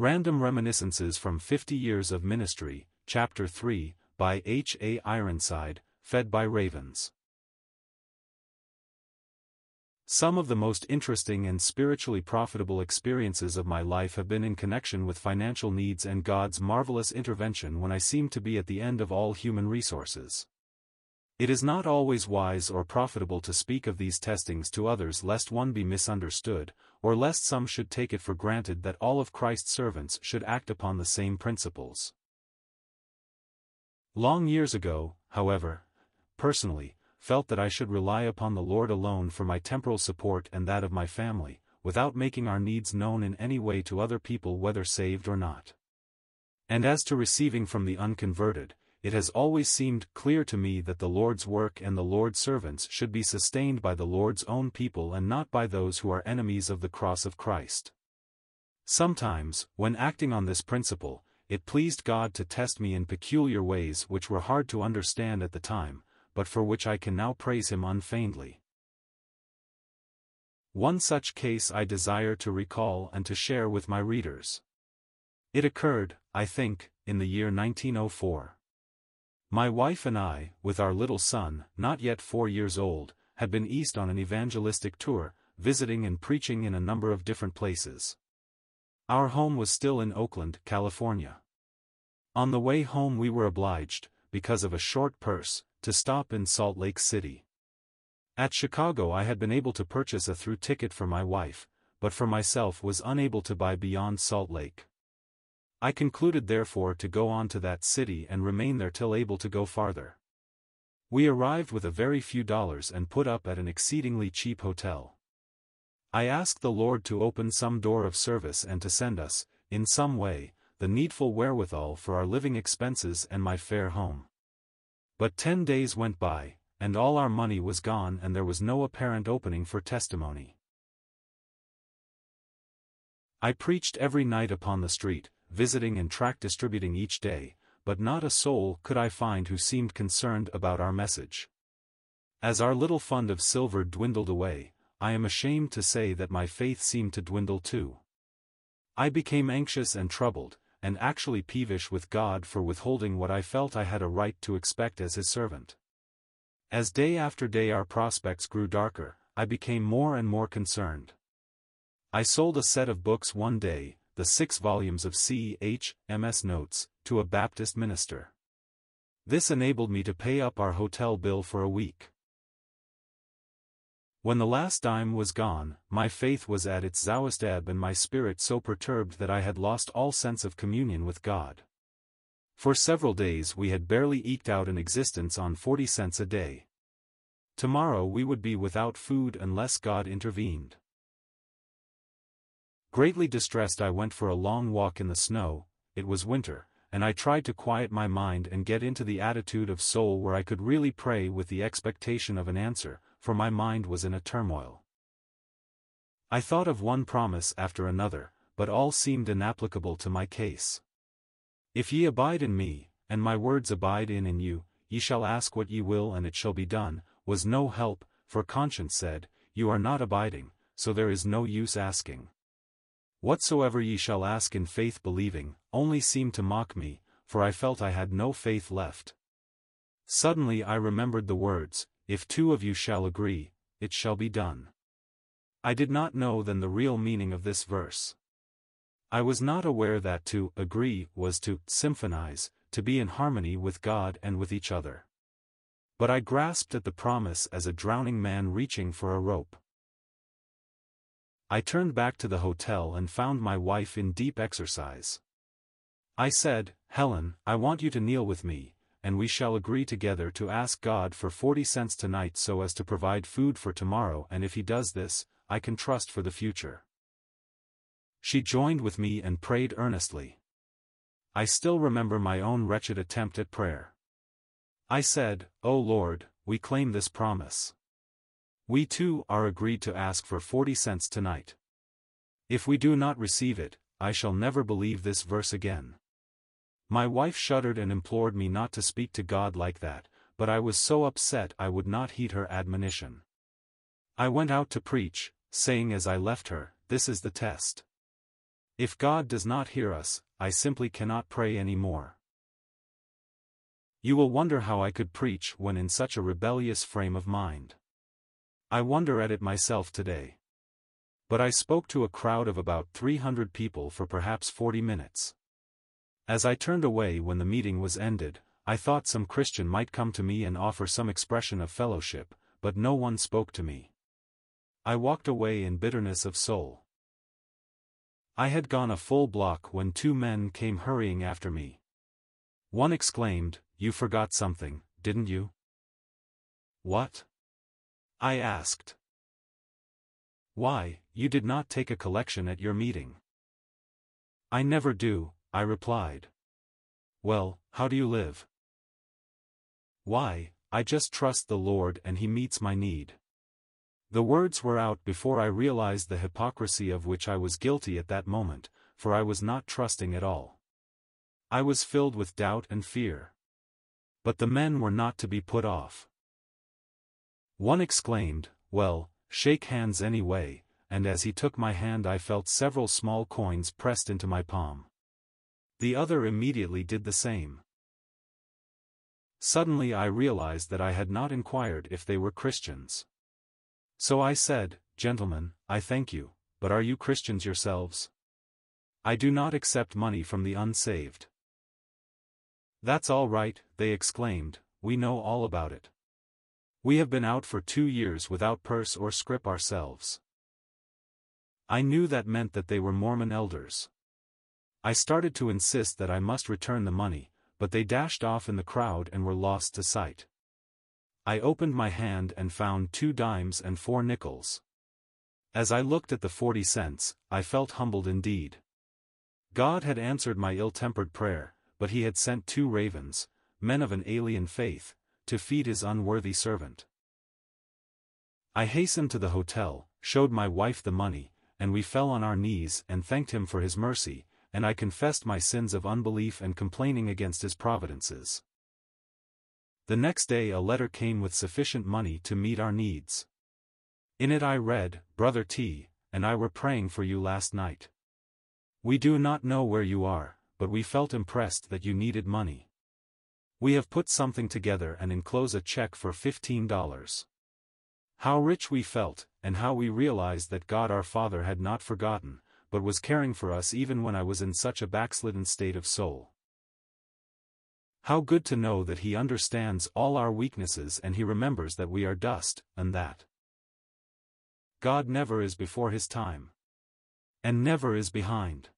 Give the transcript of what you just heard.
Random Reminiscences from 50 Years of Ministry, Chapter 3, by H. A. Ironside, fed by ravens. Some of the most interesting and spiritually profitable experiences of my life have been in connection with financial needs and God's marvelous intervention when I seemed to be at the end of all human resources. It is not always wise or profitable to speak of these testings to others lest one be misunderstood, or lest some should take it for granted that all of Christ's servants should act upon the same principles. Long years ago, however, personally, felt that I should rely upon the Lord alone for my temporal support and that of my family, without making our needs known in any way to other people whether saved or not. And as to receiving from the unconverted, it has always seemed clear to me that the Lord's work and the Lord's servants should be sustained by the Lord's own people and not by those who are enemies of the cross of Christ. Sometimes, when acting on this principle, it pleased God to test me in peculiar ways which were hard to understand at the time, but for which I can now praise him unfeignedly. One such case I desire to recall and to share with my readers. It occurred, I think, in the year 1904. My wife and I, with our little son, not yet four years old, had been east on an evangelistic tour, visiting and preaching in a number of different places. Our home was still in Oakland, California. On the way home we were obliged, because of a short purse, to stop in Salt Lake City. At Chicago I had been able to purchase a through ticket for my wife, but for myself was unable to buy beyond Salt Lake. I concluded therefore to go on to that city and remain there till able to go farther. We arrived with a very few dollars and put up at an exceedingly cheap hotel. I asked the Lord to open some door of service and to send us, in some way, the needful wherewithal for our living expenses and my fare home. But ten days went by, and all our money was gone and there was no apparent opening for testimony. I preached every night upon the street, visiting and tract distributing each day, but not a soul could I find who seemed concerned about our message. As our little fund of silver dwindled away, I am ashamed to say that my faith seemed to dwindle too. I became anxious and troubled, and actually peevish with God for withholding what I felt I had a right to expect as his servant. As day after day our prospects grew darker, I became more and more concerned. I sold a set of books one day, the six volumes of C. H. M.'s Notes, to a Baptist minister. This enabled me to pay up our hotel bill for a week. When the last dime was gone, my faith was at its lowest ebb and my spirit so perturbed that I had lost all sense of communion with God. For several days we had barely eked out an existence on 40 cents a day. Tomorrow we would be without food unless God intervened. Greatly distressed I went for a long walk in the snow, it was winter, and I tried to quiet my mind and get into the attitude of soul where I could really pray with the expectation of an answer, for my mind was in a turmoil. I thought of one promise after another, but all seemed inapplicable to my case. If ye abide in me, and my words abide in in you, ye shall ask what ye will and it shall be done, was no help, for conscience said, You are not abiding, so there is no use asking. Whatsoever ye shall ask in faith believing, only seemed to mock me, for I felt I had no faith left. Suddenly I remembered the words, if two of you shall agree, it shall be done. I did not know then the real meaning of this verse. I was not aware that to agree was to symphonize, to be in harmony with God and with each other. But I grasped at the promise as a drowning man reaching for a rope. I turned back to the hotel and found my wife in deep exercise. I said, Helen, I want you to kneel with me, and we shall agree together to ask God for 40 cents tonight so as to provide food for tomorrow and if he does this, I can trust for the future. She joined with me and prayed earnestly. I still remember my own wretched attempt at prayer. I said, O Lord, we claim this promise. We too are agreed to ask for 40 cents tonight. If we do not receive it, I shall never believe this verse again. My wife shuddered and implored me not to speak to God like that, but I was so upset I would not heed her admonition. I went out to preach, saying as I left her, This is the test. If God does not hear us, I simply cannot pray any more. You will wonder how I could preach when in such a rebellious frame of mind. I wonder at it myself today. But I spoke to a crowd of about 300 people for perhaps 40 minutes. As I turned away when the meeting was ended, I thought some Christian might come to me and offer some expression of fellowship, but no one spoke to me. I walked away in bitterness of soul. I had gone a full block when two men came hurrying after me. One exclaimed, You forgot something, didn't you? What? I asked. Why, you did not take a collection at your meeting. I never do, I replied. Well, how do you live? Why, I just trust the Lord and He meets my need. The words were out before I realized the hypocrisy of which I was guilty at that moment, for I was not trusting at all. I was filled with doubt and fear. But the men were not to be put off. One exclaimed, Well, shake hands anyway, and as he took my hand I felt several small coins pressed into my palm. The other immediately did the same. Suddenly I realized that I had not inquired if they were Christians. So I said, Gentlemen, I thank you, but are you Christians yourselves? I do not accept money from the unsaved. That's all right, they exclaimed, we know all about it. We have been out for two years without purse or scrip ourselves. I knew that meant that they were Mormon elders. I started to insist that I must return the money, but they dashed off in the crowd and were lost to sight. I opened my hand and found two dimes and four nickels. As I looked at the forty cents, I felt humbled indeed. God had answered my ill-tempered prayer, but he had sent two ravens, men of an alien faith, to feed his unworthy servant. I hastened to the hotel, showed my wife the money, and we fell on our knees and thanked him for his mercy, and I confessed my sins of unbelief and complaining against his providences. The next day a letter came with sufficient money to meet our needs. In it I read, Brother T, and I were praying for you last night. We do not know where you are, but we felt impressed that you needed money. We have put something together and enclose a check for $15. How rich we felt, and how we realized that God our Father had not forgotten, but was caring for us even when I was in such a backslidden state of soul. How good to know that He understands all our weaknesses and He remembers that we are dust, and that God never is before His time. And never is behind.